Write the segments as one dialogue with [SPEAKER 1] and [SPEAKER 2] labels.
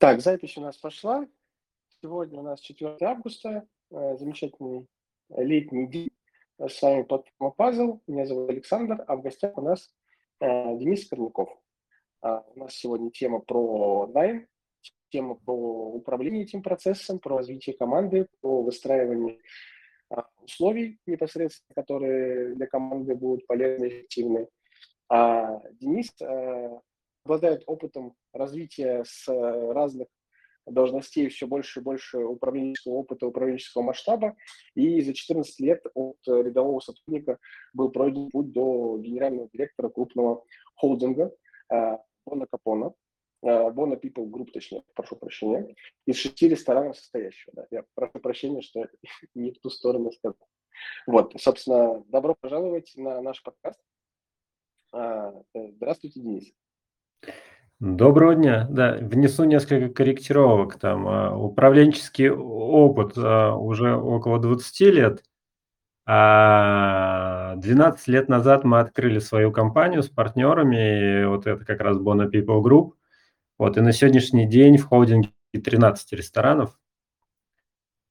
[SPEAKER 1] Так, запись у нас пошла. Сегодня у нас 4 августа, э, замечательный летний день. С вами платформа Puzzle. Меня зовут Александр, а в гостях у нас э, Денис Корняков. А, у нас сегодня тема про найм, тема про управление этим процессом, про развитие команды, про выстраивание а, условий непосредственно, которые для команды будут полезны и эффективны. А Денис э, обладает опытом развития с э, разных должностей все больше и больше управленческого опыта, управленческого масштаба. И за 14 лет от рядового сотрудника был пройден путь до генерального директора крупного холдинга э, Бона Капона, э, Бона People Group, точнее, прошу прощения, из шести ресторанов состоящего. Да. Я прошу прощения, что не в ту сторону сказал. Вот, собственно, добро пожаловать на наш подкаст. Здравствуйте, Денис.
[SPEAKER 2] Доброго дня. Да, внесу несколько корректировок. Там а, управленческий опыт а, уже около 20 лет, а 12 лет назад мы открыли свою компанию с партнерами, вот это как раз Bona People Group. Вот, и на сегодняшний день в холдинге 13 ресторанов.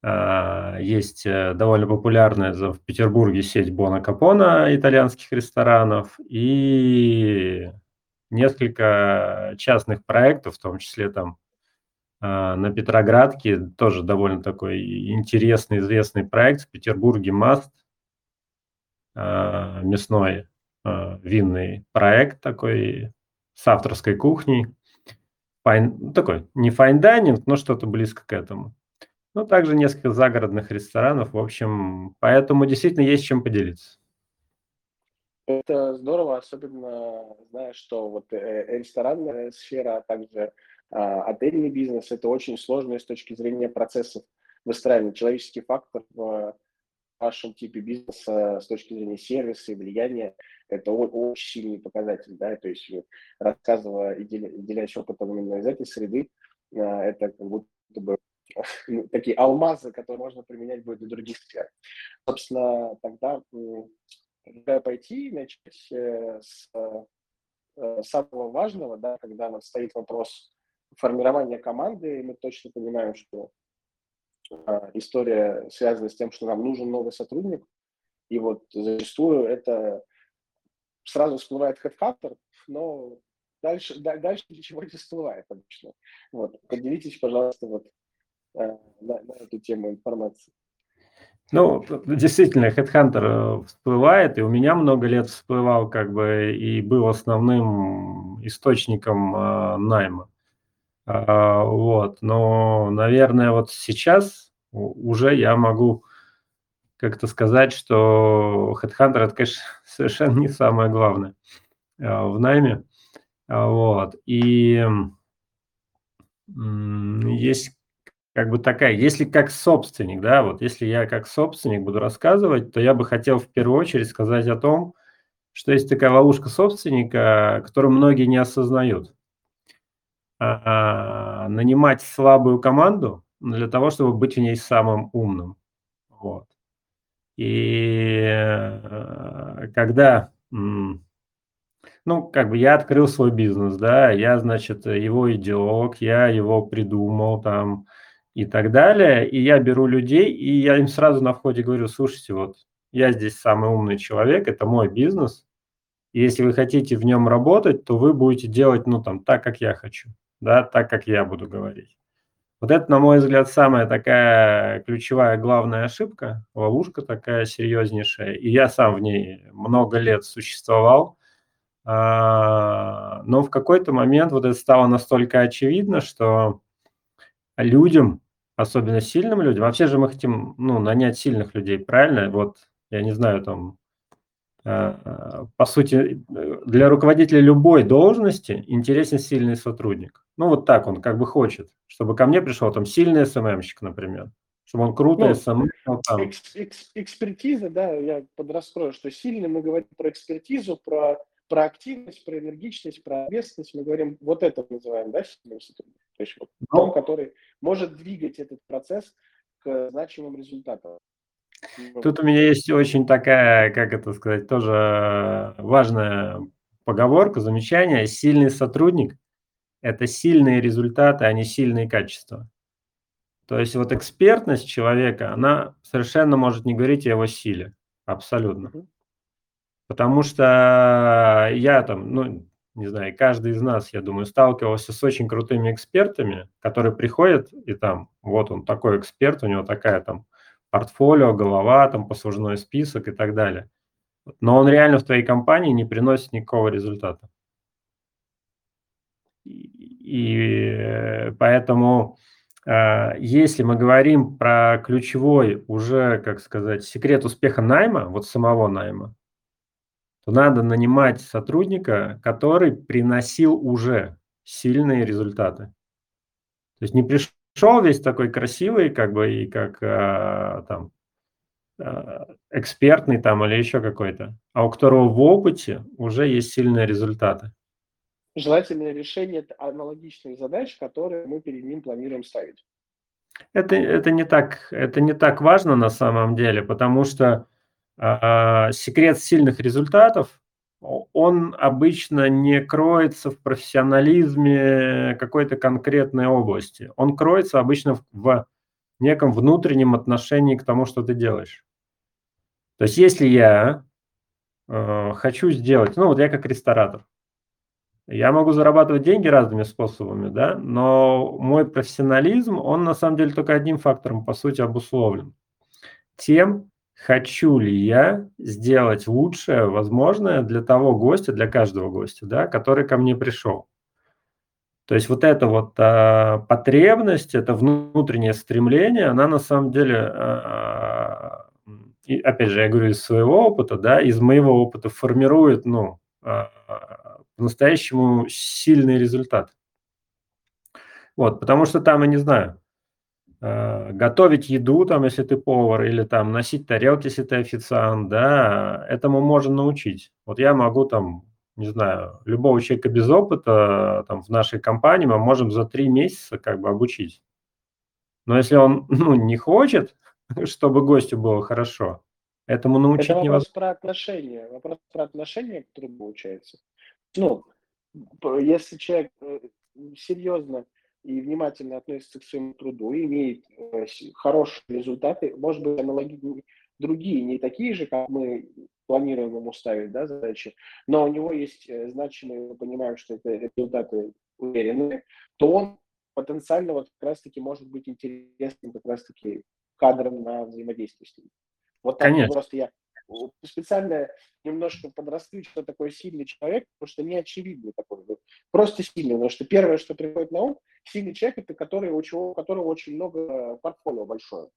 [SPEAKER 2] А, есть э, довольно популярная в Петербурге сеть Бона Капона итальянских ресторанов и несколько частных проектов, в том числе там а, на Петроградке, тоже довольно такой интересный, известный проект в Петербурге МАСТ, а, мясной а, винный проект такой с авторской кухней. Fine, ну, такой не fine-dining, но что-то близко к этому. Ну, также несколько загородных ресторанов. В общем, поэтому действительно есть чем поделиться.
[SPEAKER 1] Это здорово, особенно зная, что вот э, ресторанная сфера, а также а, отельный бизнес – это очень сложно с точки зрения процессов выстраивания. Человеческий фактор в вашем типе бизнеса с точки зрения сервиса и влияния – это очень сильный показатель. Да? То есть, рассказывая и делясь опытом именно из этой среды, а, это как будто бы ну, такие алмазы, которые можно применять будет для других сфер. Собственно, тогда предлагаю пойти и начать э, с э, самого важного, да, когда вот стоит вопрос формирования команды, и мы точно понимаем, что э, история связана с тем, что нам нужен новый сотрудник, и вот зачастую это сразу всплывает HeadHunter, но дальше, да, дальше ничего не всплывает обычно. Вот. Поделитесь, пожалуйста, вот на, на эту тему информации.
[SPEAKER 2] Ну, действительно, Headhunter э, всплывает, и у меня много лет всплывал, как бы, и был основным источником э, найма. А, вот, но, наверное, вот сейчас уже я могу как-то сказать, что Headhunter это, конечно, совершенно не самое главное э, в найме. А, вот, и есть как бы такая, если как собственник, да, вот если я как собственник буду рассказывать, то я бы хотел в первую очередь сказать о том, что есть такая ловушка собственника, которую многие не осознают. А, нанимать слабую команду для того, чтобы быть в ней самым умным. Вот. И э, когда, ну, как бы я открыл свой бизнес, да, я, значит, его идеолог, я его придумал, там, и так далее. И я беру людей, и я им сразу на входе говорю, слушайте, вот я здесь самый умный человек, это мой бизнес. И если вы хотите в нем работать, то вы будете делать, ну, там, так, как я хочу, да, так, как я буду говорить. Вот это, на мой взгляд, самая такая ключевая, главная ошибка, ловушка такая серьезнейшая. И я сам в ней много лет существовал. А, но в какой-то момент вот это стало настолько очевидно, что людям, особенно сильным людям, вообще же мы хотим, ну, нанять сильных людей, правильно? Вот, я не знаю, там, э, по сути, для руководителя любой должности интересен сильный сотрудник. Ну, вот так он как бы хочет, чтобы ко мне пришел там сильный СММщик, например, чтобы он круто ну, SMM.
[SPEAKER 1] Там. Экс, экс, экспертиза, да, я подраскрою, что сильный мы говорим про экспертизу, про про активность, про энергичность, про ответственность мы говорим, вот это мы называем, да, сильным сотрудником. То есть вот ну. который может двигать этот процесс к значимым результатам.
[SPEAKER 2] Тут у меня есть очень такая, как это сказать, тоже важная поговорка, замечание. Сильный сотрудник – это сильные результаты, а не сильные качества. То есть вот экспертность человека, она совершенно может не говорить о его силе. Абсолютно. Потому что я там, ну, не знаю, каждый из нас, я думаю, сталкивался с очень крутыми экспертами, которые приходят, и там, вот он такой эксперт, у него такая там портфолио, голова, там послужной список и так далее. Но он реально в твоей компании не приносит никакого результата. И поэтому, э, если мы говорим про ключевой уже, как сказать, секрет успеха найма, вот самого найма, то надо нанимать сотрудника, который приносил уже сильные результаты. То есть не пришел весь такой красивый, как бы, и как а, там а, экспертный там или еще какой-то, а у которого в опыте уже есть сильные результаты.
[SPEAKER 1] Желательное решение аналогичных задач, которые мы перед ним планируем ставить.
[SPEAKER 2] Это, это, не так, это не так важно на самом деле, потому что секрет сильных результатов, он обычно не кроется в профессионализме какой-то конкретной области. Он кроется обычно в неком внутреннем отношении к тому, что ты делаешь. То есть если я э, хочу сделать, ну вот я как ресторатор, я могу зарабатывать деньги разными способами, да, но мой профессионализм, он на самом деле только одним фактором, по сути, обусловлен. Тем, хочу ли я сделать лучшее возможное для того гостя, для каждого гостя, да, который ко мне пришел. То есть вот эта вот а, потребность, это внутреннее стремление, она на самом деле, а, и, опять же, я говорю из своего опыта, да, из моего опыта формирует, ну, а, по-настоящему сильный результат. Вот, потому что там, я не знаю, готовить еду, там, если ты повар, или там носить тарелки, если ты официант, да, этому можно научить. Вот я могу там, не знаю, любого человека без опыта там в нашей компании мы можем за три месяца как бы обучить. Но если он ну, не хочет, чтобы гостю было хорошо, этому научить
[SPEAKER 1] Это вопрос невозможно. про отношения, вопрос про отношения, которые получается. Ну, если человек э, серьезно и внимательно относится к своему труду, и имеет э, хорошие результаты, может быть, аналогичные другие, не такие же, как мы планируем ему ставить да, задачи, но у него есть э, значимые, мы понимаем, что это результаты уверенные, то он потенциально вот как раз-таки может быть интересным как раз-таки кадром на взаимодействие с ним. Вот так Конечно. просто я специально немножко подрасту, что такое сильный человек, потому что не очевидно такой. Просто сильный, потому что первое, что приходит на ум, сильный человек, это который, у, чего, у которого очень много портфолио большое.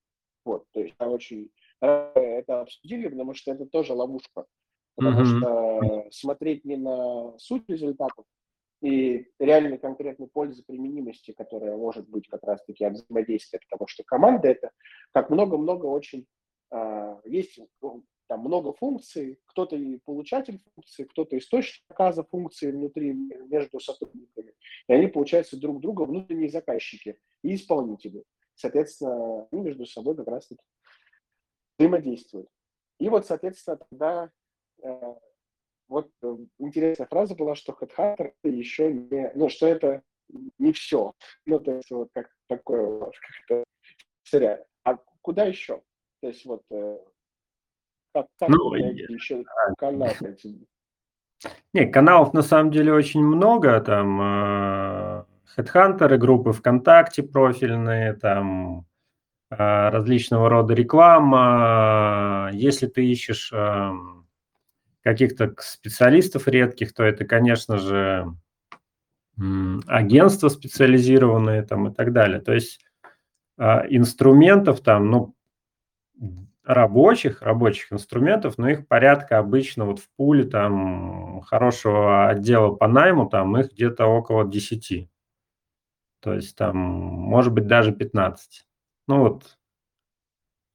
[SPEAKER 1] Вот, то есть очень это обсудили, потому что это тоже ловушка. Потому mm-hmm. что смотреть не на суть результатов и реальной конкретной пользы применимости, которая может быть как раз-таки от взаимодействия, потому что команда это как много-много очень а, есть ну, там много функций, кто-то и получатель функции, кто-то источник заказа функции внутри, между сотрудниками. И они, получаются друг друга внутренние заказчики и исполнители. Соответственно, они между собой как раз-таки взаимодействуют. И вот, соответственно, тогда э, вот э, интересная фраза была, что Headhunter еще не, ну, что это не все. Ну, то есть вот как такое вас как-то А куда еще? То есть вот э, как, как ну, еще
[SPEAKER 2] каналы Не, каналов на самом деле очень много, там э, Headhunter, группы ВКонтакте профильные, там э, различного рода реклама. Если ты ищешь э, каких-то специалистов редких, то это, конечно же, агентства специализированные там и так далее. То есть инструментов там, ну, рабочих, рабочих инструментов, но их порядка обычно вот в пуле там хорошего отдела по найму, там их где-то около 10. То есть там, может быть, даже 15. Ну вот,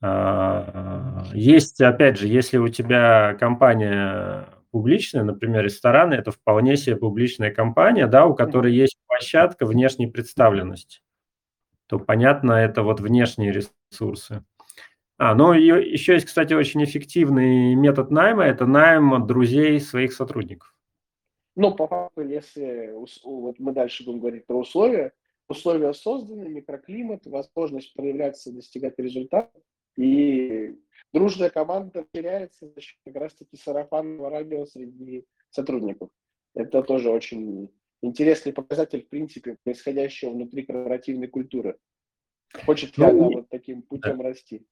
[SPEAKER 2] а, есть, опять же, если у тебя компания публичная, например, рестораны, это вполне себе публичная компания, да, у которой есть площадка внешней представленности, то, понятно, это вот внешние ресурсы. А, ну и еще есть, кстати, очень эффективный метод найма – это найм друзей своих сотрудников.
[SPEAKER 1] Но по факту, если вот мы дальше будем говорить про условия, условия созданы, микроклимат, возможность проявляться, достигать результатов, и дружная команда теряется за счет как раз-таки сарафанного радио среди сотрудников. Это тоже очень интересный показатель, в принципе, происходящего внутри корпоративной культуры. Хочет ли ну, она вот таким путем да. расти?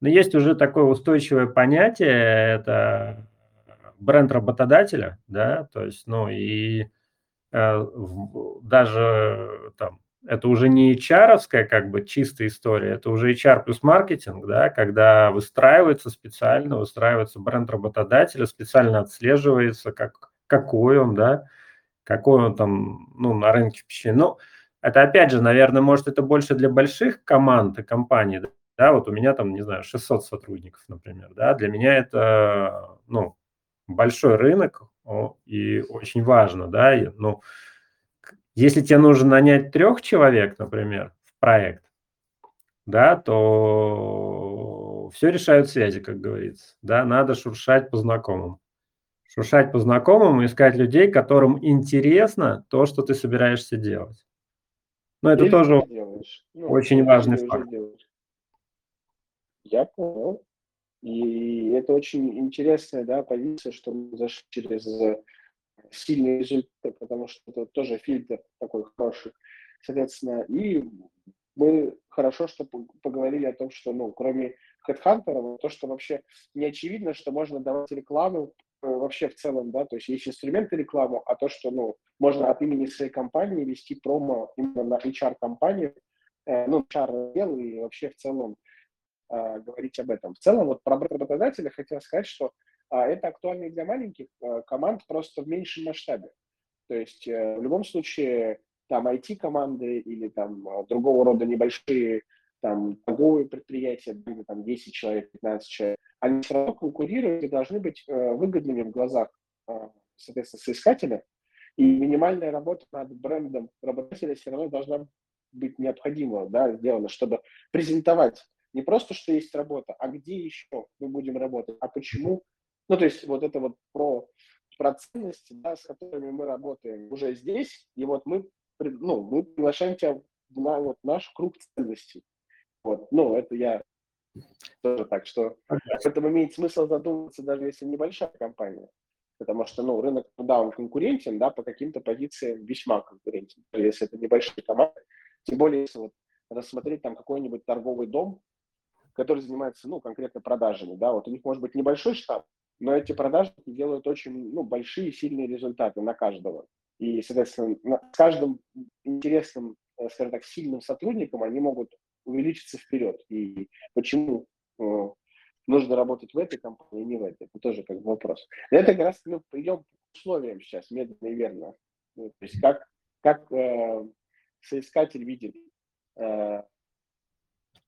[SPEAKER 2] Но есть уже такое устойчивое понятие, это бренд работодателя, да, то есть, ну, и э, даже там, это уже не hr как бы чистая история, это уже HR плюс маркетинг, да, когда выстраивается специально, выстраивается бренд работодателя, специально отслеживается, как, какой он, да, какой он там, ну, на рынке впечатление. Ну, это опять же, наверное, может, это больше для больших команд и компаний, да, да, вот у меня там, не знаю, 600 сотрудников, например, да, для меня это, ну, большой рынок и очень важно, да, и, ну, если тебе нужно нанять трех человек, например, в проект, да, то все решают связи, как говорится, да, надо шуршать по знакомым. Шуршать по знакомым, искать людей, которым интересно то, что ты собираешься делать. Но это Или тоже ну, очень важный факт.
[SPEAKER 1] Я понял. И это очень интересная да, позиция, что мы зашли через сильные результаты, потому что это тоже фильтр такой хороший. Соответственно, и мы хорошо, что поговорили о том, что, ну, кроме HeadHunter, то, что вообще не очевидно, что можно давать рекламу Э, вообще в целом, да, то есть есть инструменты рекламы, а то, что, ну, можно от имени своей компании вести промо именно на HR-компанию, э, ну, HR-отдел и вообще в целом э, говорить об этом. В целом, вот про работодателя хотел сказать, что э, это актуально и для маленьких э, команд просто в меньшем масштабе. То есть э, в любом случае там IT-команды или там э, другого рода небольшие там торговые предприятия, где там 10 человек, 15 человек, они все равно конкурируют и должны быть э, выгодными в глазах, э, соответственно, соискателя. И минимальная работа над брендом работодателя все равно должна быть необходима, да, сделана, чтобы презентовать не просто, что есть работа, а где еще мы будем работать, а почему. Ну, то есть вот это вот про, про ценности, да, с которыми мы работаем уже здесь, и вот мы, ну, мы приглашаем тебя на вот наш круг ценностей. Вот, ну, это я тоже так, что ага. этом имеет смысл задуматься, даже если небольшая компания. Потому что, ну, рынок, да, он конкурентен, да, по каким-то позициям весьма конкурентен. Если это небольшие команды, тем более, если вот рассмотреть там какой-нибудь торговый дом, который занимается, ну, конкретно продажами, да, вот у них может быть небольшой штаб, но эти продажи делают очень, ну, большие, сильные результаты на каждого. И, соответственно, с каждым интересным, э, скажем так, сильным сотрудником они могут увеличиться вперед. И почему э, нужно работать в этой компании, а не в этой, это тоже как бы вопрос. Но это как раз мы придем к условиям сейчас, медленно и верно. Ну, то есть как, как э, соискатель видит э,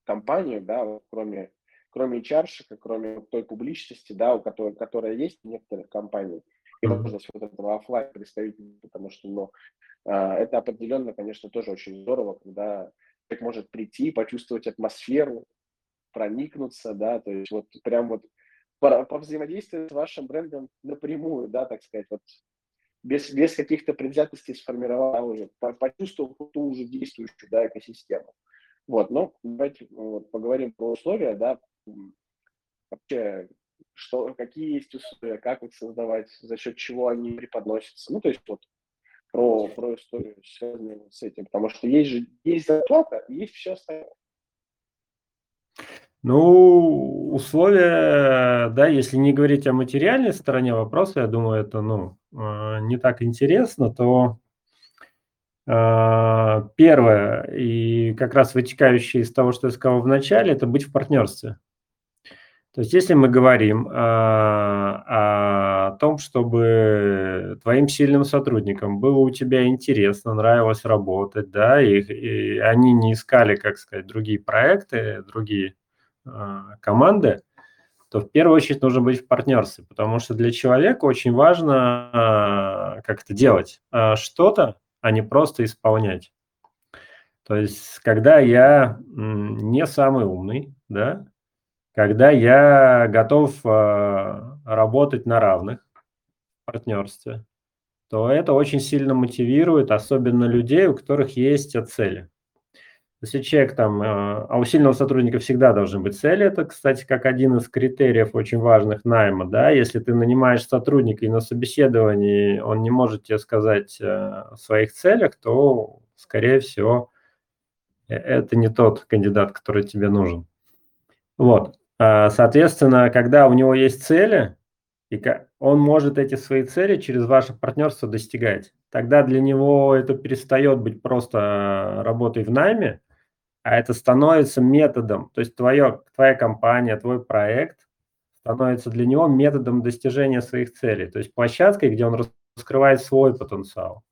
[SPEAKER 1] компанию, да, вот, кроме, кроме hr кроме той публичности, да, у которой, которая есть в некоторых компаниях, и возможность вот этого офлайн представителя, потому что ну, э, это определенно, конечно, тоже очень здорово, когда человек может прийти, почувствовать атмосферу, проникнуться, да, то есть вот прям вот взаимодействовать с вашим брендом напрямую, да, так сказать, вот без, без каких-то предвзятостей сформировал уже, почувствовал ту уже действующую, да, экосистему. Вот, ну, давайте вот, поговорим про условия, да, вообще, что, какие есть условия, как их создавать, за счет чего они преподносятся. Ну, то есть вот про, про историю, связанную с этим, потому что есть же есть зарплата, есть все остальное.
[SPEAKER 2] Ну, условия, да, если не говорить о материальной стороне вопроса, я думаю, это, ну, а, не так интересно, то первое, и как раз вытекающее из того, что я сказал в начале, это быть в партнерстве. То есть если мы говорим а, о том, чтобы твоим сильным сотрудникам было у тебя интересно, нравилось работать, да, и, и они не искали, как сказать, другие проекты, другие а, команды, то в первую очередь нужно быть в партнерстве, потому что для человека очень важно а, как это делать а, что-то, а не просто исполнять. То есть, когда я не самый умный, да, когда я готов э, работать на равных в партнерстве, то это очень сильно мотивирует, особенно людей, у которых есть цели. Если человек там, э, а у сильного сотрудника всегда должны быть цели, это, кстати, как один из критериев очень важных найма, да, если ты нанимаешь сотрудника и на собеседовании он не может тебе сказать э, о своих целях, то, скорее всего, э, это не тот кандидат, который тебе нужен. Вот, а, соответственно, когда у него есть цели, и он может эти свои цели через ваше партнерство достигать, тогда для него это перестает быть просто работой в найме, а это становится методом, то есть твое, твоя компания, твой проект становится для него методом достижения своих целей, то есть площадкой, где он раскрывает свой потенциал.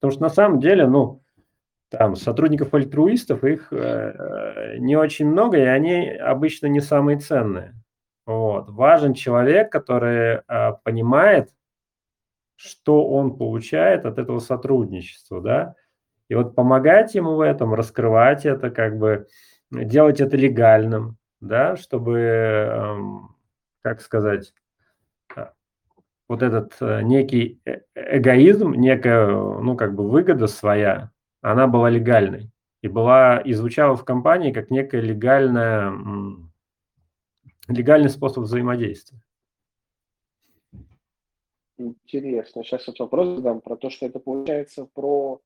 [SPEAKER 2] Потому что на самом деле, ну, там сотрудников-альтруистов, их э, не очень много, и они обычно не самые ценные. Вот. Важен человек, который э, понимает, что он получает от этого сотрудничества, да, и вот помогать ему в этом, раскрывать это, как бы делать это легальным, да, чтобы, эм, как сказать, э, вот этот э, некий э, эгоизм, некая, ну, как бы выгода своя, она была легальной и была, и звучала в компании как некая легальная, легальный способ взаимодействия.
[SPEAKER 1] Интересно. Сейчас вот вопрос задам про то, что это получается про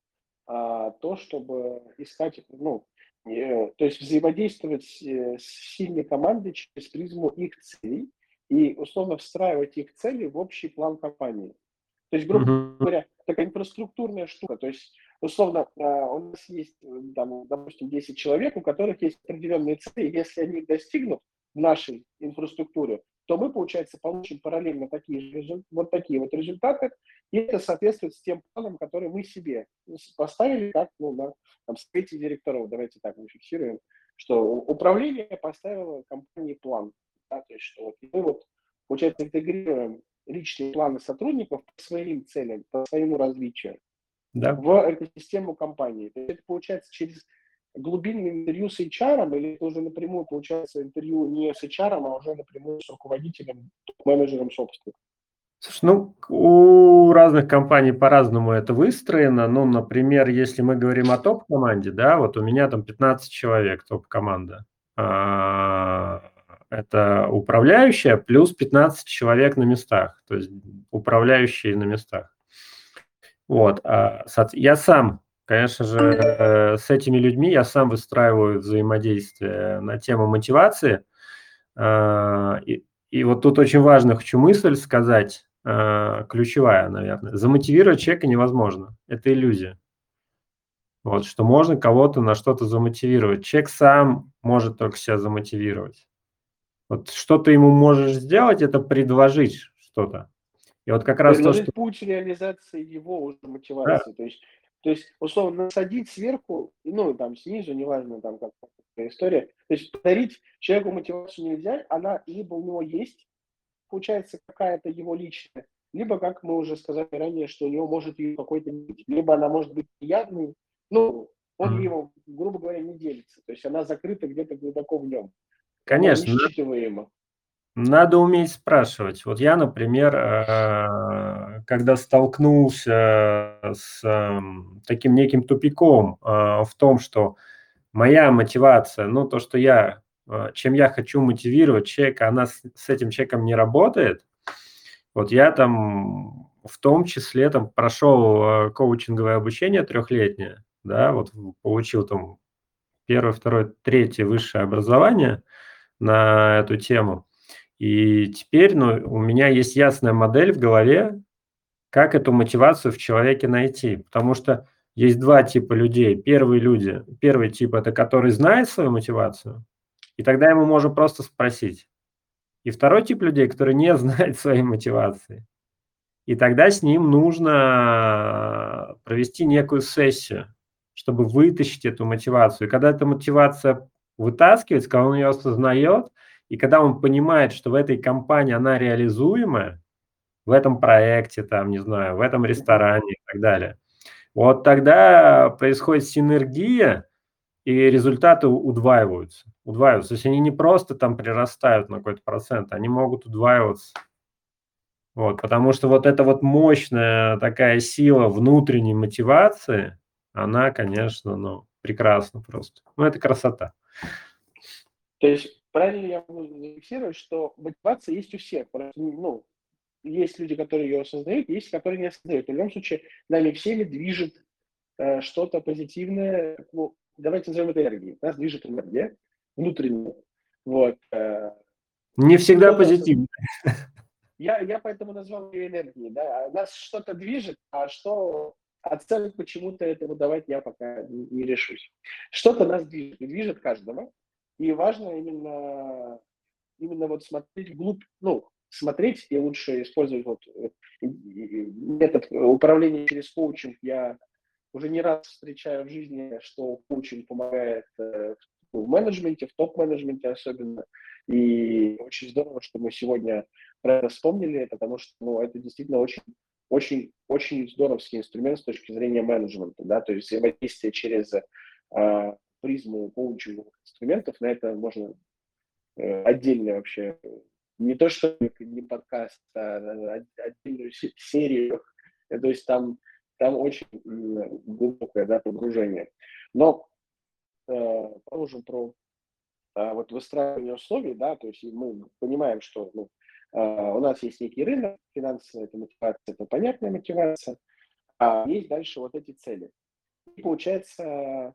[SPEAKER 1] а, то, чтобы искать, ну, э, то есть взаимодействовать э, с сильной командой через призму их целей и условно встраивать их цели в общий план компании. То есть, грубо говоря, такая инфраструктурная штука. То есть, условно, а, у нас есть, там, допустим, 10 человек, у которых есть определенные цели. Если они их достигнут в нашей инфраструктуре, то мы, получается, получим параллельно такие же, вот такие вот результаты, и это соответствует с тем планом, который мы себе поставили, как ну, на там, совете директоров, давайте так мы фиксируем, что управление поставило компании план, да, то есть что вот мы вот, получается, интегрируем личные планы сотрудников по своим целям, по своему развитию да. в экосистему компании. То есть это получается через глубинное интервью с HR, или это уже напрямую получается интервью не с HR, а уже напрямую с руководителем, менеджером собственника?
[SPEAKER 2] Слушай, ну, у разных компаний по-разному это выстроено. Ну, например, если мы говорим о топ-команде, да, вот у меня там 15 человек топ-команда. А, это управляющая плюс 15 человек на местах, то есть управляющие на местах. Вот, а, я сам Конечно же, э, с этими людьми я сам выстраиваю взаимодействие на тему мотивации. А, и, и вот тут очень важно, хочу мысль сказать, а, ключевая, наверное. Замотивировать человека невозможно. Это иллюзия. Вот, что можно кого-то на что-то замотивировать. Человек сам может только себя замотивировать. Вот что ты ему можешь сделать, это предложить что-то.
[SPEAKER 1] И вот как раз то, что... путь реализации его уже мотивации. Да. То есть то есть, условно, насадить сверху, ну, там, снизу, неважно, там, как история. То есть, подарить человеку мотивацию нельзя, она либо у него есть, получается, какая-то его личная, либо, как мы уже сказали ранее, что у него может ее какой-то быть, либо она может быть явной, ну, он его, грубо говоря, не делится. То есть, она закрыта где-то глубоко в нем.
[SPEAKER 2] Конечно. Она надо уметь спрашивать. Вот я, например, э, когда столкнулся с эм, таким неким тупиком э, в том, что моя мотивация, ну, то, что я, э, чем я хочу мотивировать человека, она с этим человеком не работает, вот я там в том числе там прошел коучинговое обучение трехлетнее, да, вот получил там первое, второе, третье высшее образование на эту тему – и теперь ну, у меня есть ясная модель в голове, как эту мотивацию в человеке найти. Потому что есть два типа людей. Первые люди, первый тип – это который знает свою мотивацию, и тогда ему можно просто спросить. И второй тип людей, который не знает своей мотивации. И тогда с ним нужно провести некую сессию, чтобы вытащить эту мотивацию. И когда эта мотивация вытаскивается, когда он ее осознает – и когда он понимает, что в этой компании она реализуемая, в этом проекте, там, не знаю, в этом ресторане и так далее, вот тогда происходит синергия, и результаты удваиваются. Удваиваются. То есть они не просто там прирастают на какой-то процент, они могут удваиваться. Вот, потому что вот эта вот мощная такая сила внутренней мотивации, она, конечно, ну, прекрасна просто. Ну, это красота.
[SPEAKER 1] То есть правильно я могу зафиксировать, что мотивация есть у всех. Ну, есть люди, которые ее создают, есть, которые не создают. В любом случае, нами всеми движет э, что-то позитивное. Ну, давайте назовем это энергией. Нас движет энергия внутренняя. Вот. Э,
[SPEAKER 2] не всегда позитивно.
[SPEAKER 1] Я, я поэтому назвал ее энергией. Да? Нас что-то движет, а что оценить почему-то этого давать я пока не, не решусь. Что-то нас движет, и движет каждого. И важно именно, именно вот смотреть вглубь, ну, смотреть и лучше использовать вот э, метод управления через коучинг. Я уже не раз встречаю в жизни, что коучинг помогает э, в менеджменте, в топ-менеджменте особенно. И очень здорово, что мы сегодня про это вспомнили, потому что ну, это действительно очень, очень, очень здоровский инструмент с точки зрения менеджмента, да, то есть взаимодействие через э, призму коучинговых инструментов, на это можно э, отдельно вообще, не то что не подкаст, а отдельную серию, то есть там, там очень глубокое да, погружение. Но э, продолжим про а, вот выстраивание условий, да, то есть мы понимаем, что ну, а, у нас есть некий рынок, финансовая это мотивация, это понятная мотивация, а есть дальше вот эти цели. И получается,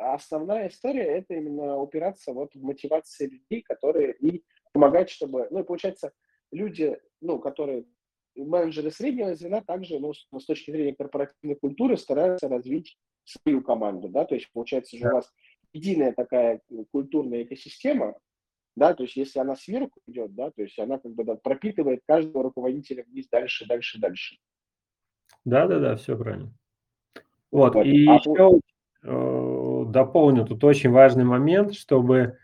[SPEAKER 1] основная история – это именно упираться вот в мотивации людей, которые и помогать, чтобы, ну и получается, люди, ну, которые менеджеры среднего звена также, ну, с точки зрения корпоративной культуры стараются развить свою команду, да, то есть получается же у вас единая такая э, культурная экосистема, да, то есть если она сверху идет, да, то есть она как бы да, пропитывает каждого руководителя вниз дальше, дальше, дальше.
[SPEAKER 2] Да, да, да, все правильно. Вот, вот. и а еще дополню тут очень важный момент, чтобы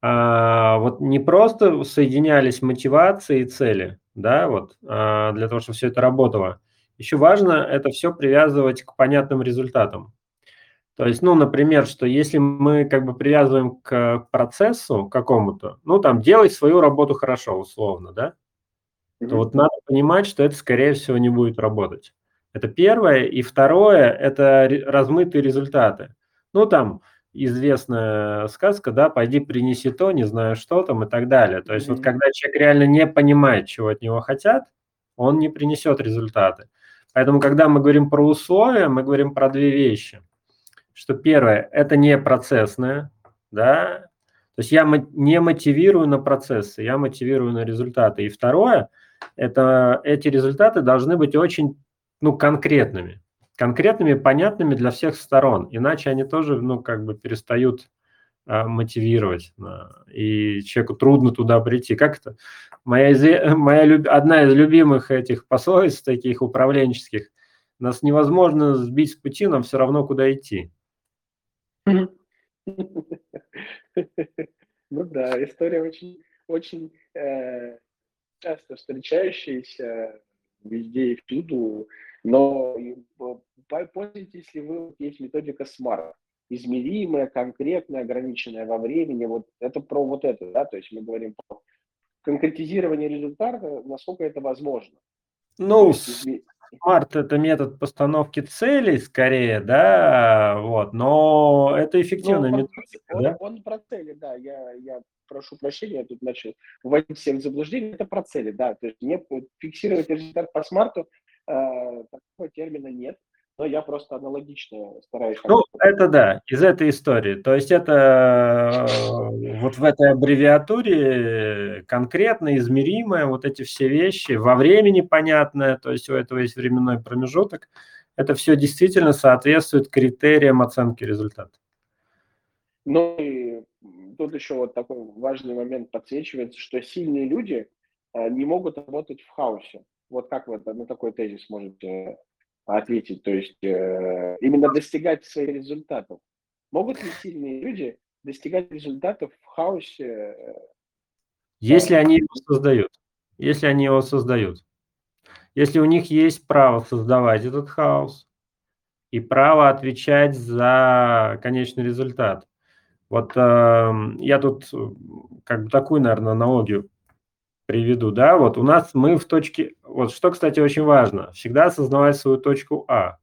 [SPEAKER 2] а, вот не просто соединялись мотивации и цели, да, вот, а, для того, чтобы все это работало. Еще важно это все привязывать к понятным результатам. То есть, ну, например, что если мы как бы привязываем к процессу какому-то, ну, там, делать свою работу хорошо, условно, да, mm-hmm. то вот надо понимать, что это, скорее всего, не будет работать. Это первое. И второе – это размытые результаты. Ну, там, известная сказка, да, пойди принеси то, не знаю что там и так далее. То есть mm-hmm. вот когда человек реально не понимает, чего от него хотят, он не принесет результаты. Поэтому, когда мы говорим про условия, мы говорим про две вещи – что первое, это не процессное, да, то есть я не мотивирую на процессы, я мотивирую на результаты. И второе, это эти результаты должны быть очень, ну, конкретными, конкретными, понятными для всех сторон, иначе они тоже, ну, как бы перестают а, мотивировать, а, и человеку трудно туда прийти. Как это? Моя, моя одна из любимых этих пословиц таких управленческих, нас невозможно сбить с пути, нам все равно куда идти.
[SPEAKER 1] Ну да, история очень, очень э, часто встречающаяся везде и всюду, но пользуйтесь ли вы, есть методика SMART, измеримая, конкретная, ограниченная во времени, вот это про вот это, да, то есть мы говорим про конкретизирование результата, насколько это возможно.
[SPEAKER 2] Ну, Смарт – это метод постановки целей скорее, да, вот, но это эффективная ну, методика,
[SPEAKER 1] он, да? Он про цели, да, я, я прошу прощения, я тут начал вводить всех в заблуждение, это про цели, да, то есть не фиксировать результат по смарту, э, такого термина нет, но я просто аналогично стараюсь.
[SPEAKER 2] Ну, это да, из этой истории. То есть это э, вот в этой аббревиатуре конкретно измеримое, вот эти все вещи, во времени понятное, то есть у этого есть временной промежуток, это все действительно соответствует критериям оценки результата.
[SPEAKER 1] Ну и тут еще вот такой важный момент подсвечивается, что сильные люди э, не могут работать в хаосе. Вот как вы на такой тезис можете ответить, то есть э, именно достигать своих результатов. Могут ли сильные люди достигать результатов в хаосе? Э,
[SPEAKER 2] если они его создают. Если они его создают. Если у них есть право создавать этот хаос и право отвечать за конечный результат. Вот э, я тут как бы такую, наверное, аналогию приведу, да, вот у нас мы в точке, вот что, кстати, очень важно, всегда осознавать свою точку А.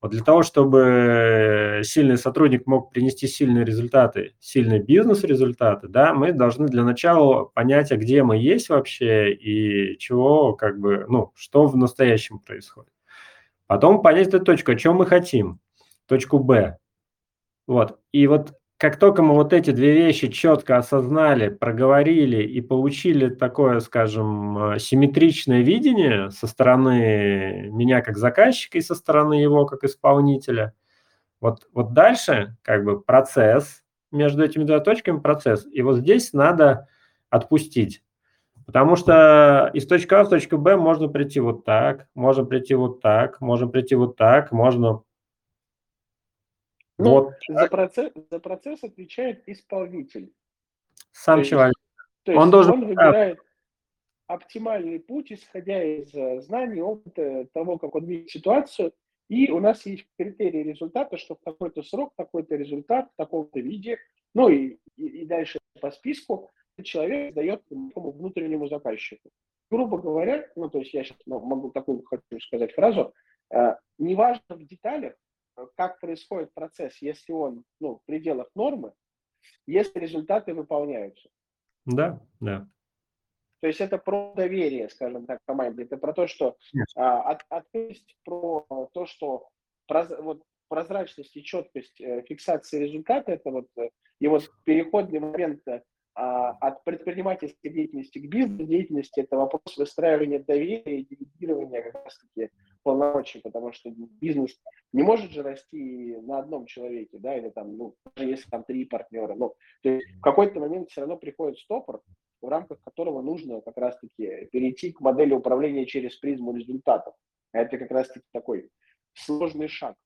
[SPEAKER 2] Вот для того, чтобы сильный сотрудник мог принести сильные результаты, сильные бизнес-результаты, да, мы должны для начала понять, а где мы есть вообще и чего, как бы, ну, что в настоящем происходит. Потом понять эту точку, о чем мы хотим, точку Б. Вот. И вот как только мы вот эти две вещи четко осознали, проговорили и получили такое, скажем, э, симметричное видение со стороны меня как заказчика и со стороны его как исполнителя, вот, вот дальше как бы процесс, между этими двумя точками процесс, и вот здесь надо отпустить. Потому что из точки А в точку Б можно прийти вот так, можно прийти вот так, можно прийти вот так, можно
[SPEAKER 1] ну, вот. за, процесс, за процесс отвечает исполнитель.
[SPEAKER 2] Сам то человек.
[SPEAKER 1] Есть, то он есть должен... Он выбирает оптимальный путь, исходя из э, знаний, опыта того, как он видит ситуацию. И у нас есть критерии результата, что в такой-то срок, такой-то результат, в таком-то виде, ну и, и, и дальше по списку человек дает внутреннему заказчику. Грубо говоря, ну то есть я сейчас ну, могу такую хочу сказать фразу, э, неважно в деталях, как происходит процесс, если он ну, в пределах нормы, если результаты выполняются.
[SPEAKER 2] Да, да.
[SPEAKER 1] То есть это про доверие, скажем так, команде. Это про то, что а, от, ответственность про то, что проз, вот, прозрачность и четкость э, фиксации результата, это вот э, и вот переходный момент э, а, от предпринимательской деятельности к бизнес-деятельности, это вопрос выстраивания доверия и делегирования как раз-таки полномочий, потому что бизнес не может же расти на одном человеке, да, или там, ну, даже если там три партнера, ну, то есть в какой-то момент все равно приходит стопор, в рамках которого нужно как раз-таки перейти к модели управления через призму результатов. Это как раз-таки такой сложный шаг.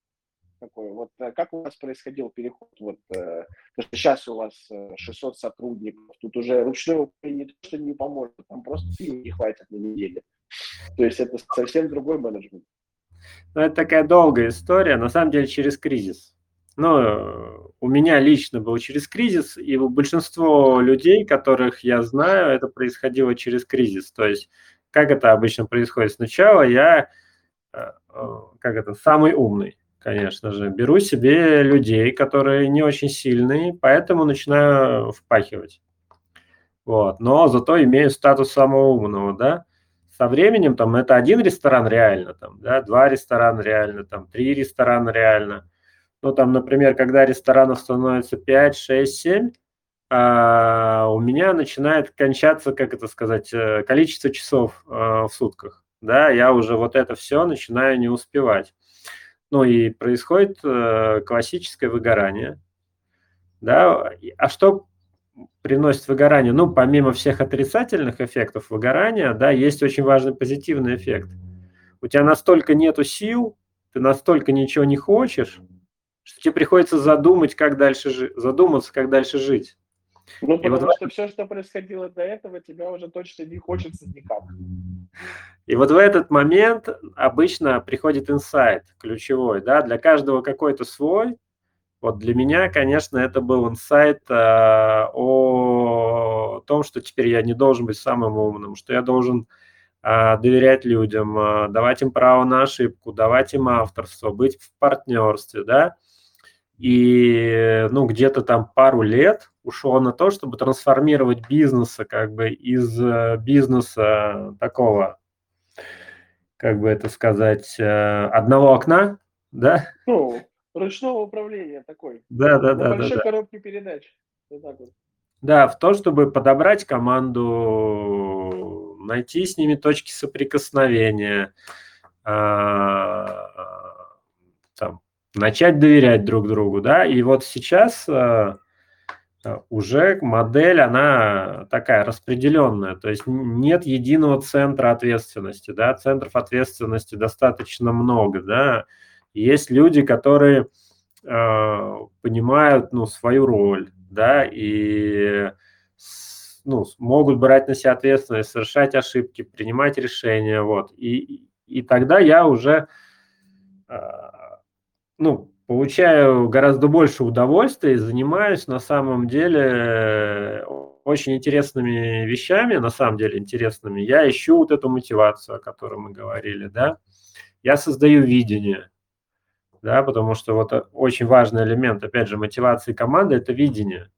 [SPEAKER 1] Такой. Вот э, как у вас происходил переход? Вот, э, сейчас у вас 600 э, сотрудников, тут уже ручное управление не то, что не поможет, там просто сил не хватит на неделю. То есть это совсем другой менеджмент.
[SPEAKER 2] Ну, это такая долгая история, на самом деле через кризис. Ну, у меня лично был через кризис, и у большинства людей, которых я знаю, это происходило через кризис. То есть, как это обычно происходит? Сначала я, э, э, как это, самый умный, конечно же, беру себе людей, которые не очень сильные, поэтому начинаю впахивать. Вот. Но зато имею статус самого умного, да со временем там это один ресторан реально, там, да, два ресторана реально, там, три ресторана реально. Ну, там, например, когда ресторанов становится 5, 6, 7, а у меня начинает кончаться, как это сказать, э, количество часов а, в сутках. Да, я уже вот это все начинаю не успевать. Ну и происходит а, классическое выгорание. Да, а что приносит выгорание, ну, помимо всех отрицательных эффектов выгорания, да, есть очень важный позитивный эффект. У тебя настолько нету сил, ты настолько ничего не хочешь, что тебе приходится задумать, как дальше жить, задуматься, как дальше жить.
[SPEAKER 1] Ну, потому вот что все, что происходило до этого, тебя уже точно не хочется никак.
[SPEAKER 2] И вот в этот момент обычно приходит инсайт ключевой, да, для каждого какой-то свой, вот для меня, конечно, это был инсайт э, о том, что теперь я не должен быть самым умным, что я должен э, доверять людям, э, давать им право на ошибку, давать им авторство, быть в партнерстве, да. И, ну, где-то там пару лет ушло на то, чтобы трансформировать бизнеса как бы из бизнеса такого, как бы это сказать, одного окна, да?
[SPEAKER 1] Ну, ручного управления такой.
[SPEAKER 2] Да, да, да.
[SPEAKER 1] большой
[SPEAKER 2] да,
[SPEAKER 1] коробке передач. Вот
[SPEAKER 2] вот. Да, в то, чтобы подобрать команду, найти с ними точки соприкосновения, а, там, начать доверять друг другу, да, и вот сейчас а, уже модель, она такая распределенная, то есть нет единого центра ответственности, да, центров ответственности достаточно много, да, есть люди, которые э, понимают ну, свою роль, да, и ну, могут брать на себя ответственность, совершать ошибки, принимать решения, вот. И, и тогда я уже, э, ну, получаю гораздо больше удовольствия и занимаюсь на самом деле очень интересными вещами, на самом деле интересными, я ищу вот эту мотивацию, о которой мы говорили, да. Я создаю видение, да, потому что вот очень важный элемент, опять же, мотивации команды – это видение.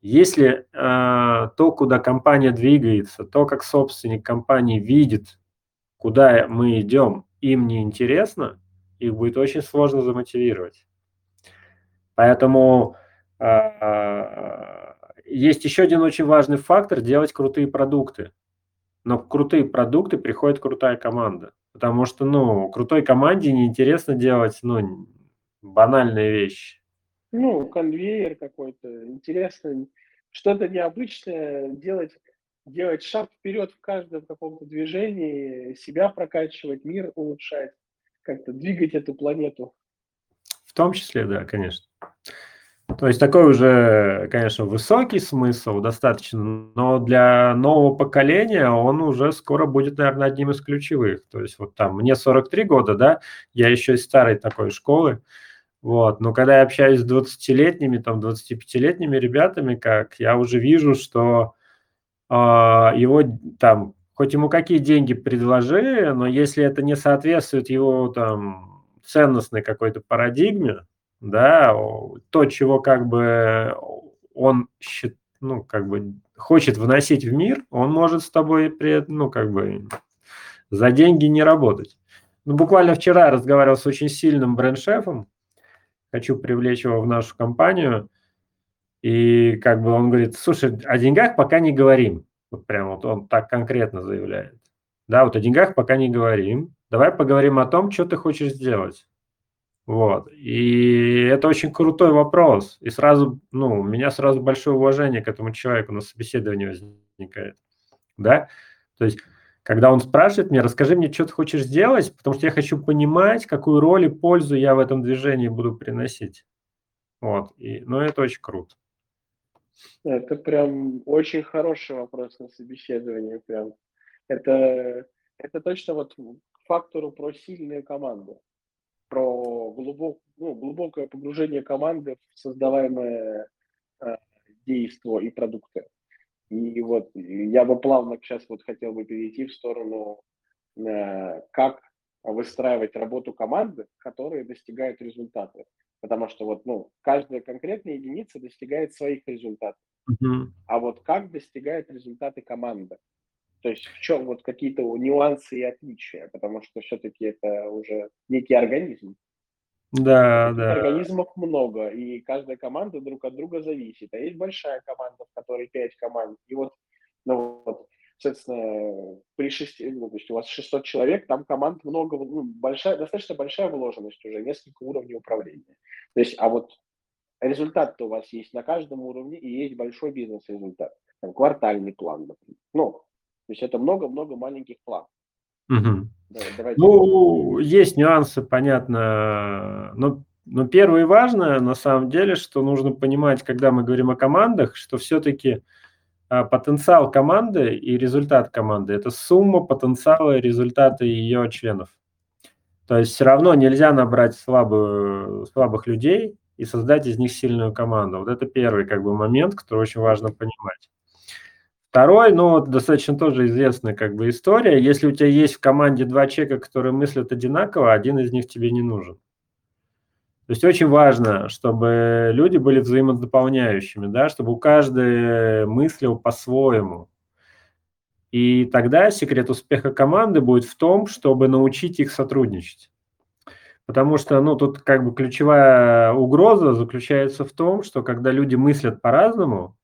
[SPEAKER 2] Если э, то, куда компания двигается, то, как собственник компании видит, куда мы идем, им не интересно, их будет очень сложно замотивировать. Поэтому э, есть еще один очень важный фактор – делать крутые продукты. Но крутые продукты приходит крутая команда. Потому что, ну, крутой команде неинтересно делать, ну, банальные вещи.
[SPEAKER 1] Ну, конвейер какой-то, интересно, что-то необычное, делать, делать шаг вперед в каждом каком-то движении, себя прокачивать, мир улучшать, как-то двигать эту планету.
[SPEAKER 2] В том числе, да, конечно. То есть такой уже, конечно, высокий смысл достаточно, но для нового поколения он уже скоро будет, наверное, одним из ключевых. То есть вот там мне 43 года, да, я еще из старой такой школы, вот, но когда я общаюсь с 20-летними, там, 25-летними ребятами, как я уже вижу, что э, его там, хоть ему какие деньги предложи, но если это не соответствует его там ценностной какой-то парадигме, да, то, чего как бы он ну, как бы хочет вносить в мир, он может с тобой, ну, как бы за деньги не работать. Ну, буквально вчера разговаривал с очень сильным бренд-шефом, хочу привлечь его в нашу компанию, и как бы он говорит, слушай, о деньгах пока не говорим. Вот прям вот он так конкретно заявляет. Да, вот о деньгах пока не говорим. Давай поговорим о том, что ты хочешь сделать. Вот. И это очень крутой вопрос. И сразу, ну, у меня сразу большое уважение к этому человеку на собеседовании возникает. Да? То есть, когда он спрашивает меня, расскажи мне, что ты хочешь сделать, потому что я хочу понимать, какую роль и пользу я в этом движении буду приносить. Вот. И, ну, это очень круто.
[SPEAKER 1] Это прям очень хороший вопрос на собеседовании. Прям. Это, это точно вот к фактору про сильную команду про глубок, ну, глубокое погружение команды в создаваемое э, действо и продукты. И вот я бы плавно сейчас вот хотел бы перейти в сторону, э, как выстраивать работу команды, которые достигают результаты. Потому что вот, ну, каждая конкретная единица достигает своих результатов. Uh-huh. А вот как достигает результаты команда? То есть в чем вот какие-то нюансы и отличия, потому что все-таки это уже некий организм.
[SPEAKER 2] Да, да.
[SPEAKER 1] Организмов много, и каждая команда друг от друга зависит. А есть большая команда, в которой пять команд. И вот, ну вот, соответственно, при шести, ну, то есть у вас 600 человек, там команд много, ну, большая, достаточно большая вложенность уже, несколько уровней управления. То есть, а вот результат у вас есть на каждом уровне, и есть большой бизнес-результат. Там, квартальный план, например. Ну, то есть это много-много маленьких планов.
[SPEAKER 2] Угу. Давай, ну, есть нюансы, понятно. Но, но первое и важное, на самом деле, что нужно понимать, когда мы говорим о командах, что все-таки а, потенциал команды и результат команды – это сумма потенциала и результата ее членов. То есть все равно нельзя набрать слабую, слабых людей и создать из них сильную команду. Вот это первый как бы момент, который очень важно понимать. Второй, ну, достаточно тоже известная как бы история. Если у тебя есть в команде два человека, которые мыслят одинаково, один из них тебе не нужен. То есть очень важно, чтобы люди были взаимодополняющими, да, чтобы у каждой мыслил по-своему. И тогда секрет успеха команды будет в том, чтобы научить их сотрудничать. Потому что, ну, тут как бы ключевая угроза заключается в том, что когда люди мыслят по-разному,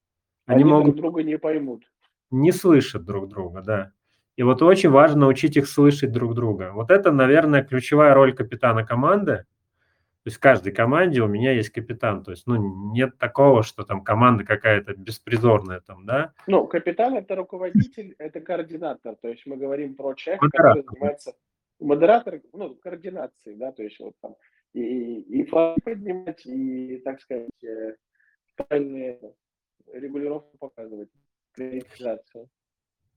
[SPEAKER 1] они, они могут друг друга не поймут
[SPEAKER 2] не слышат друг друга, да. И вот очень важно научить их слышать друг друга. Вот это, наверное, ключевая роль капитана команды. То есть в каждой команде у меня есть капитан. То есть, ну, нет такого, что там команда какая-то беспризорная там, да?
[SPEAKER 1] Ну, капитан – это руководитель, это координатор. То есть мы говорим про человека, модератор. который занимается модератор, ну, координацией, да, то есть вот там и, и флаг поднимать, и, так сказать, э, правильные регулировку показывать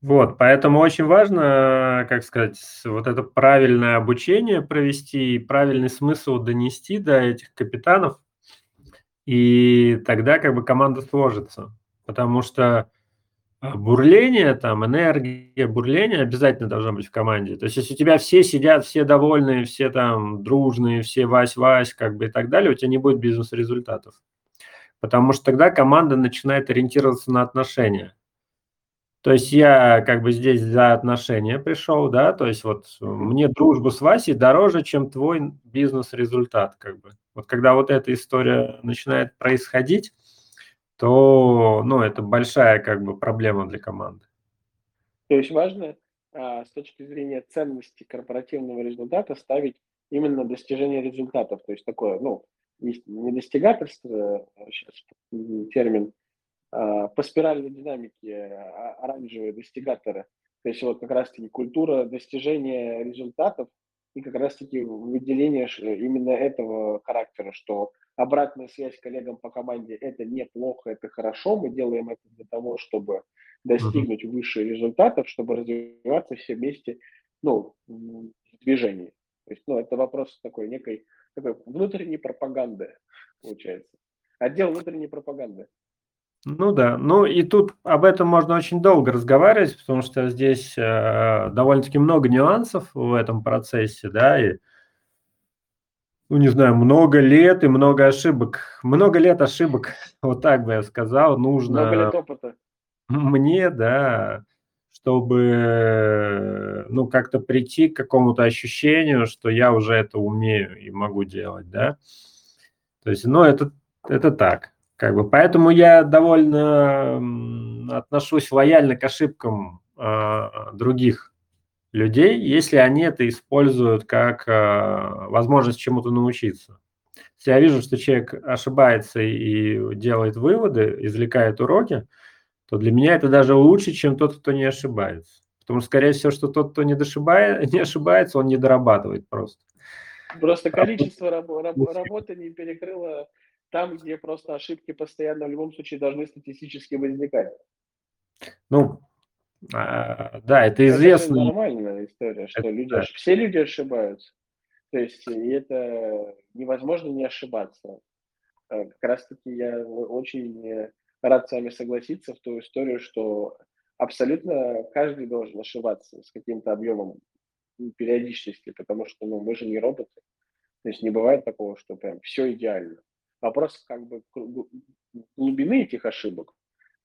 [SPEAKER 2] Вот, поэтому очень важно, как сказать, вот это правильное обучение провести, правильный смысл донести до этих капитанов, и тогда как бы команда сложится. Потому что А, бурление, там, энергия, бурление обязательно должно быть в команде. То есть, если у тебя все сидят, все довольные, все там дружные, все вась-вась, как бы и так далее, у тебя не будет бизнес-результатов. Потому что тогда команда начинает ориентироваться на отношения. То есть я как бы здесь за отношения пришел, да, то есть вот мне дружба с Васей дороже, чем твой бизнес-результат, как бы. Вот когда вот эта история начинает происходить, то, ну, это большая как бы проблема для команды.
[SPEAKER 1] То есть важно а, с точки зрения ценности корпоративного результата ставить именно достижение результатов. То есть такое, ну, не достигаторство, сейчас а термин, по спиральной динамике а, оранжевые достигаторы. То есть вот как раз-таки культура достижения результатов и как раз-таки выделение именно этого характера, что обратная связь коллегам по команде – это неплохо, это хорошо, мы делаем это для того, чтобы достигнуть высших результатов, чтобы развиваться все вместе, ну, в движении. То есть, ну, это вопрос такой некой такой внутренней пропаганды, получается. Отдел внутренней пропаганды.
[SPEAKER 2] Ну да, ну и тут об этом можно очень долго разговаривать, потому что здесь э, довольно-таки много нюансов в этом процессе, да, и ну, не знаю, много лет и много ошибок. Много лет ошибок, вот так бы я сказал, нужно...
[SPEAKER 1] Много лет опыта.
[SPEAKER 2] Мне, да, чтобы, ну, как-то прийти к какому-то ощущению, что я уже это умею и могу делать, да. То есть, ну, это, это так. Как бы, поэтому я довольно отношусь лояльно к ошибкам э, других людей, если они это используют как э, возможность чему-то научиться. Если я вижу, что человек ошибается и делает выводы, извлекает уроки, то для меня это даже лучше, чем тот, кто не ошибается. Потому что, скорее всего, что тот, кто не, дошибает, не ошибается, он не дорабатывает просто.
[SPEAKER 1] Просто а количество раб, раб, работы не перекрыло там, где просто ошибки постоянно в любом случае должны статистически возникать.
[SPEAKER 2] Ну, а, да, это известно.
[SPEAKER 1] Это нормальная история, что это, люди, да. все люди ошибаются. То есть это невозможно не ошибаться. А, как раз таки я очень рад с вами согласиться в ту историю, что абсолютно каждый должен ошибаться с каким-то объемом периодичности, потому что ну, мы же не роботы. То есть не бывает такого, что прям все идеально. Вопрос как бы глубины этих ошибок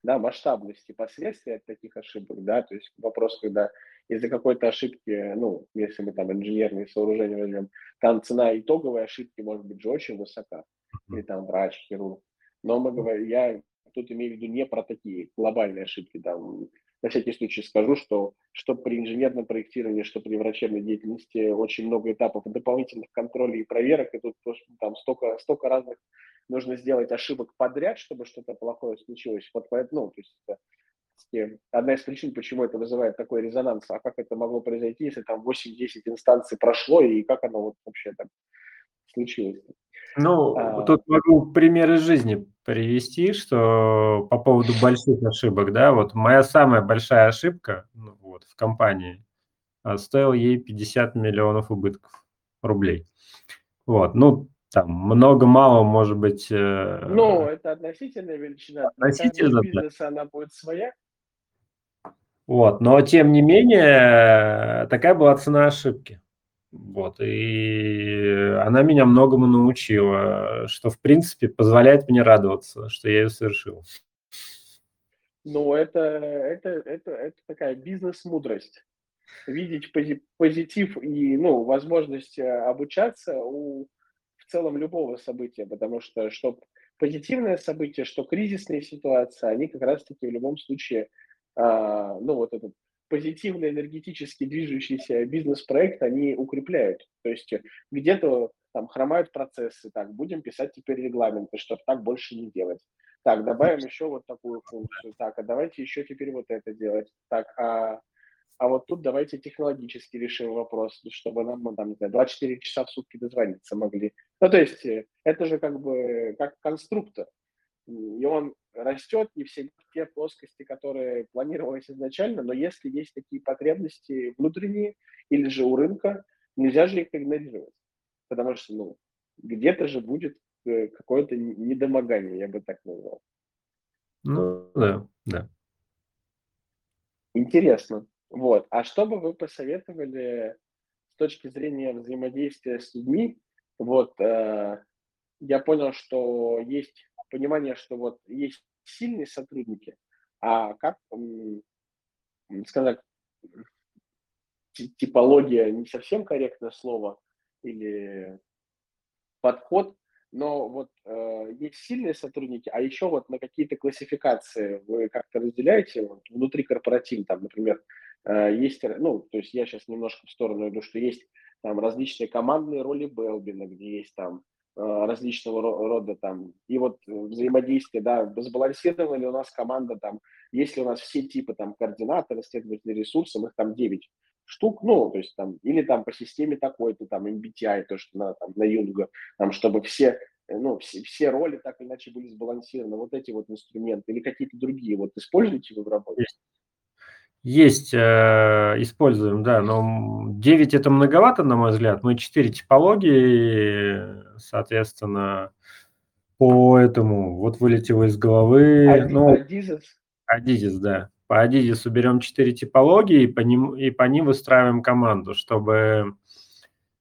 [SPEAKER 1] да, масштабности последствий от таких ошибок, да, то есть вопрос, когда из-за какой-то ошибки, ну, если мы там инженерные сооружения возьмем, там цена итоговой ошибки может быть же очень высока, или там врач, хирург, но мы говорим, я тут имею в виду не про такие глобальные ошибки, там, на всякий случай скажу, что что при инженерном проектировании, что при врачебной деятельности очень много этапов дополнительных контролей и проверок, и тут там столько, столько разных нужно сделать ошибок подряд, чтобы что-то плохое случилось. Вот поэтому, ну, то есть это одна из причин, почему это вызывает такой резонанс. А как это могло произойти, если там 8-10 инстанций прошло, и как оно вот вообще так случилось?
[SPEAKER 2] Ну, а, тут могу примеры жизни привести, что по поводу больших ошибок, да, вот моя самая большая ошибка ну, вот, в компании а, стоила ей 50 миллионов убытков рублей. Вот, ну, там много-мало, может быть...
[SPEAKER 1] Э, ну, это относительная величина.
[SPEAKER 2] Относительно,
[SPEAKER 1] бизнеса да. она будет своя.
[SPEAKER 2] Вот, но тем не менее, такая была цена ошибки. Вот, и она меня многому научила, что, в принципе, позволяет мне радоваться, что я ее совершил.
[SPEAKER 1] Ну, это, это, это, это такая бизнес-мудрость. Видеть позитив и, ну, возможность э, обучаться у в целом любого события, потому что что позитивное событие, что кризисные ситуации, они как раз-таки в любом случае, а, ну вот этот позитивно энергетически движущийся бизнес-проект, они укрепляют. То есть где-то там хромают процессы, так, будем писать теперь регламенты, чтобы так больше не делать. Так, добавим еще вот такую функцию. Так, а давайте еще теперь вот это делать. Так, а а вот тут давайте технологически решим вопрос, чтобы нам, ну, там, не знаю, 24 часа в сутки дозвониться могли. Ну, то есть э, это же как бы как конструктор. И он растет не все те плоскости, которые планировались изначально, но если есть такие потребности внутренние или же у рынка, нельзя же их игнорировать. Потому что, ну, где-то же будет э, какое-то недомогание, я бы так назвал.
[SPEAKER 2] Ну, да, да.
[SPEAKER 1] Интересно. Вот. А что бы вы посоветовали с точки зрения взаимодействия с людьми? Вот, э, я понял, что есть понимание, что вот есть сильные сотрудники, а как, сказать, типология не совсем корректное слово или подход, но вот э, есть сильные сотрудники, а еще вот на какие-то классификации вы как-то разделяете вот, внутри корпоратива, там, например, э, есть, ну, то есть я сейчас немножко в сторону иду, что есть там различные командные роли Белбина, где есть там различного рода там, и вот взаимодействие, да, сбалансирована у нас команда там, если у нас все типы там координаторы, следователи ресурсов, их там 9 штук, ну, то есть там, или там по системе такой-то, там, MBTI, то, что на, там, на Юнга, там, чтобы все, э, ну, все, все роли так или иначе были сбалансированы, вот эти вот инструменты, или какие-то другие, вот используете вы в работе?
[SPEAKER 2] Есть, э, используем, да, но 9 это многовато, на мой взгляд, мы 4 типологии, соответственно, по этому, вот вылетело из головы,
[SPEAKER 1] Ади, ну, Адизес?
[SPEAKER 2] Адизес, да по Adidas берем четыре типологии и по, ним, и по ним выстраиваем команду, чтобы...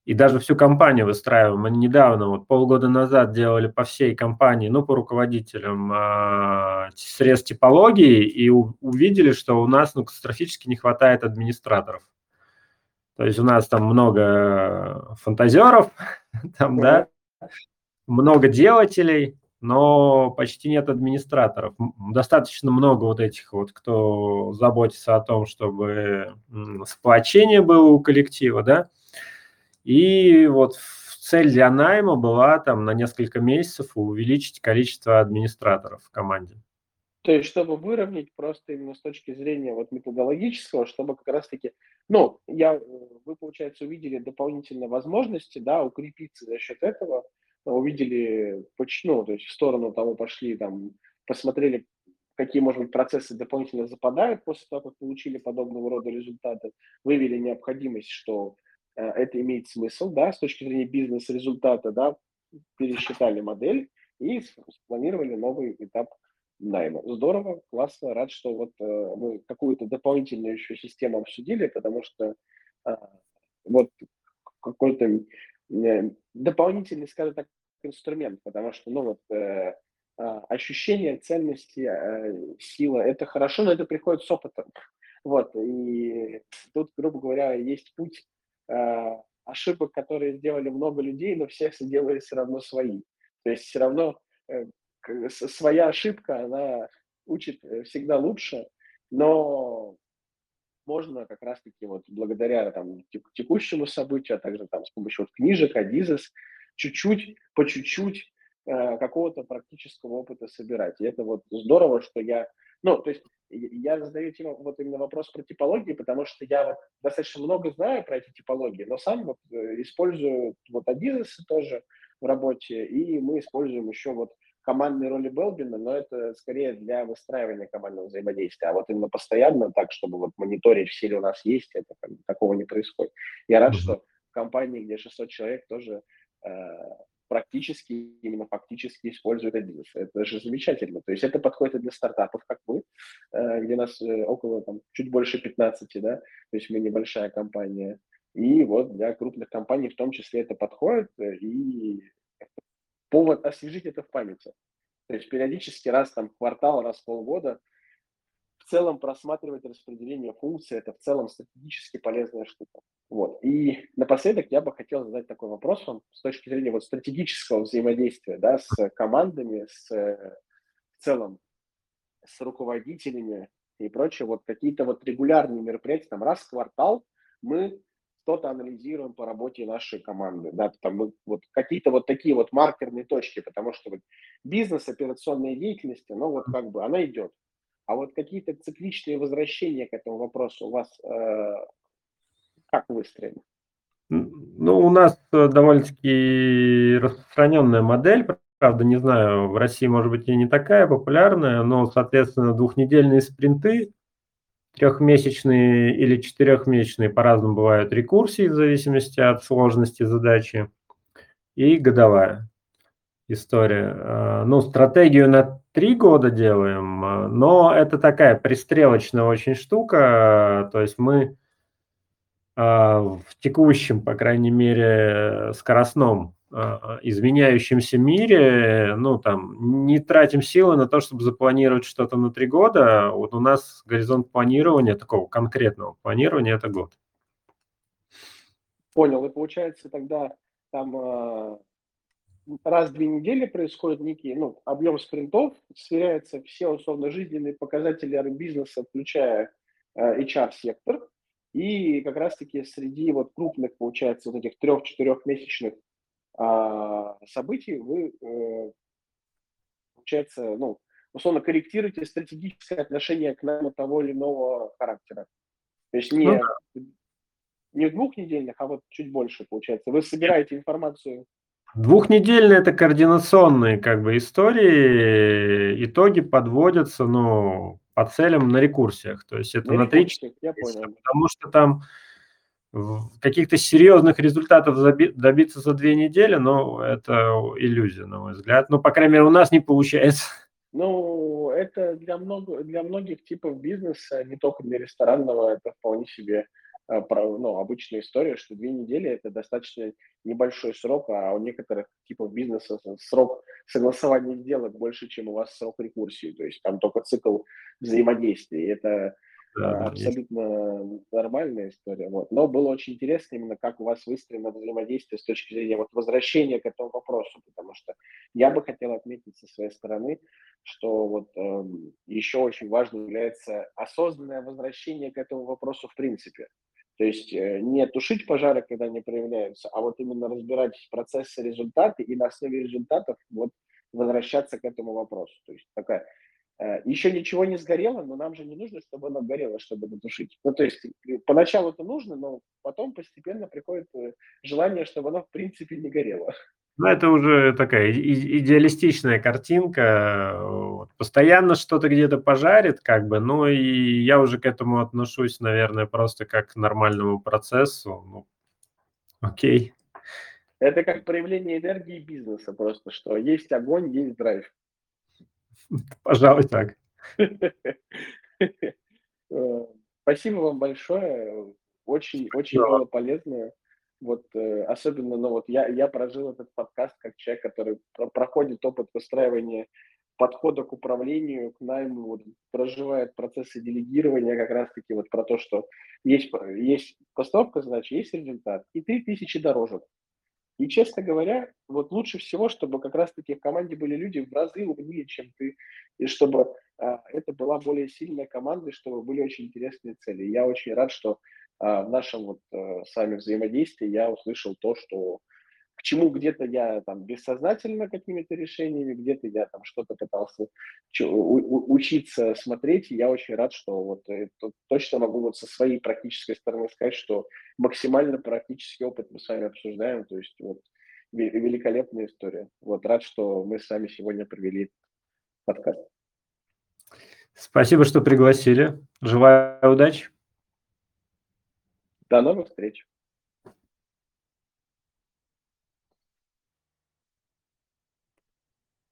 [SPEAKER 2] И даже всю компанию выстраиваем. Мы недавно, вот полгода назад делали по всей компании, ну, по руководителям э, срез типологии и у, увидели, что у нас ну, катастрофически не хватает администраторов. То есть у нас там много фантазеров, там, да, много делателей, но почти нет администраторов. Достаточно много вот этих вот, кто заботится о том, чтобы сплочение было у коллектива, да. И вот цель для найма была там на несколько месяцев увеличить количество администраторов в команде.
[SPEAKER 1] То есть, чтобы выровнять просто именно с точки зрения вот методологического, чтобы как раз-таки, ну, я, вы, получается, увидели дополнительные возможности, да, укрепиться за счет этого, увидели, ну, то есть в сторону того пошли, там, посмотрели, какие, может быть, процессы дополнительно западают после того, как получили подобного рода результаты, вывели необходимость, что э, это имеет смысл, да, с точки зрения бизнес-результата, да, пересчитали модель и спланировали новый этап найма. Здорово, классно, рад, что вот э, мы какую-то дополнительную еще систему обсудили, потому что э, вот какой-то Э, дополнительный, скажем так, инструмент, потому что, ну вот, э, а, ощущение ценности, э, сила, это хорошо, но это приходит с опытом. Вот, и тут, грубо говоря, есть путь э, ошибок, которые сделали много людей, но все делали все равно свои. То есть все равно э, своя ошибка, она учит э, всегда лучше, но можно как раз-таки вот благодаря там текущему событию, а также там с помощью вот книжек, Адизес, чуть-чуть, по чуть-чуть э, какого-то практического опыта собирать. И это вот здорово, что я, ну, то есть я задаю тему, вот именно вопрос про типологии, потому что я вот достаточно много знаю про эти типологии, но сам вот э, использую вот Адизесы тоже в работе, и мы используем еще вот командной роли Белбина, но это скорее для выстраивания командного взаимодействия. А вот именно постоянно так, чтобы вот мониторить, все ли у нас есть, это такого не происходит. Я рад, что в компании, где 600 человек, тоже э, практически, именно фактически используют Adidas. Это же замечательно. То есть это подходит и для стартапов, как мы, э, где нас э, около, там, чуть больше 15, да, то есть мы небольшая компания. И вот для крупных компаний в том числе это подходит, э, и повод освежить это в памяти. То есть периодически раз там квартал, раз полгода в целом просматривать распределение функций, это в целом стратегически полезная штука. Вот. И напоследок я бы хотел задать такой вопрос вам с точки зрения вот стратегического взаимодействия да, с командами, с, в целом с руководителями и прочее. Вот какие-то вот регулярные мероприятия, там раз в квартал мы что-то анализируем по работе нашей команды, да, там вот какие-то вот такие вот маркерные точки, потому что вот бизнес, операционная деятельность, ну вот как бы она идет. А вот какие-то цикличные возвращения к этому вопросу у вас э, как выстроены?
[SPEAKER 2] Ну, у нас э, довольно-таки распространенная модель, правда, не знаю, в России, может быть, и не такая популярная, но, соответственно, двухнедельные спринты, трехмесячные или четырехмесячные, по-разному бывают рекурсии в зависимости от сложности задачи, и годовая. История. Э, ну, стратегию на три года делаем, э, но это такая пристрелочная очень штука. То есть мы в текущем, по крайней мере, скоростном изменяющемся мире, ну, там, не тратим силы на то, чтобы запланировать что-то на три года. Вот у нас горизонт планирования, такого конкретного планирования, это год.
[SPEAKER 1] Понял. И получается тогда там э, раз в две недели происходит некий ну, объем спринтов, сверяются все условно жизненные показатели бизнеса, включая э, HR-сектор, и как раз-таки среди вот крупных, получается, вот этих трех-четырехмесячных э, событий вы, э, получается, ну, условно корректируете стратегическое отношение к нам того или иного характера. То есть не, ну, не двухнедельных, а вот чуть больше получается. Вы собираете информацию.
[SPEAKER 2] Двухнедельные это координационные как бы истории, итоги подводятся, ну, по целям на рекурсиях. То есть это на, на 3 я понял. Потому что там каких-то серьезных результатов добиться за две недели, ну, это иллюзия, на мой взгляд. Ну, по крайней мере, у нас не получается.
[SPEAKER 1] Ну, это для, много, для многих типов бизнеса, не только для ресторанного, это вполне себе ну, обычная история, что две недели – это достаточно небольшой срок, а у некоторых типов бизнеса срок согласования сделок больше, чем у вас срок рекурсии, то есть там только цикл взаимодействия. Это да, абсолютно есть. нормальная история. Вот. Но было очень интересно именно, как у вас выстроено взаимодействие с точки зрения вот возвращения к этому вопросу, потому что я бы хотел отметить со своей стороны, что вот э, еще очень важно является осознанное возвращение к этому вопросу в принципе. То есть э, не тушить пожары, когда они проявляются, а вот именно разбирать процессы, результаты и на основе результатов вот возвращаться к этому вопросу. То есть такая э, еще ничего не сгорело, но нам же не нужно, чтобы оно горело, чтобы потушить. Ну, то есть э, поначалу это нужно, но потом постепенно приходит желание, чтобы оно в принципе не горело.
[SPEAKER 2] Ну, это уже такая идеалистичная картинка. Постоянно что-то где-то пожарит, как бы, ну и я уже к этому отношусь, наверное, просто как к нормальному процессу. Ну, окей.
[SPEAKER 1] Это как проявление энергии бизнеса просто, что есть огонь, есть драйв.
[SPEAKER 2] Пожалуй, так.
[SPEAKER 1] Э, спасибо вам большое. Очень, очень было полезно. Вот э, особенно, ну вот я, я прожил этот подкаст как человек, который про- проходит опыт выстраивания подхода к управлению, к найму, вот, проживает процессы делегирования как раз-таки вот про то, что есть, есть постановка задач, есть результат, и 3000 дорожек. И, честно говоря, вот лучше всего, чтобы как раз-таки в команде были люди в разы умнее, чем ты, и чтобы э, это была более сильная команда, чтобы были очень интересные цели. Я очень рад, что а, в нашем вот э, с вами взаимодействии я услышал то, что к чему где-то я там бессознательно какими-то решениями, где-то я там что-то пытался учиться смотреть, и я очень рад, что вот точно могу вот со своей практической стороны сказать, что максимально практический опыт мы с вами обсуждаем, то есть вот великолепная история. Вот рад, что мы с вами сегодня провели подкаст.
[SPEAKER 2] Спасибо, что пригласили. Желаю удачи.
[SPEAKER 1] До новых встреч!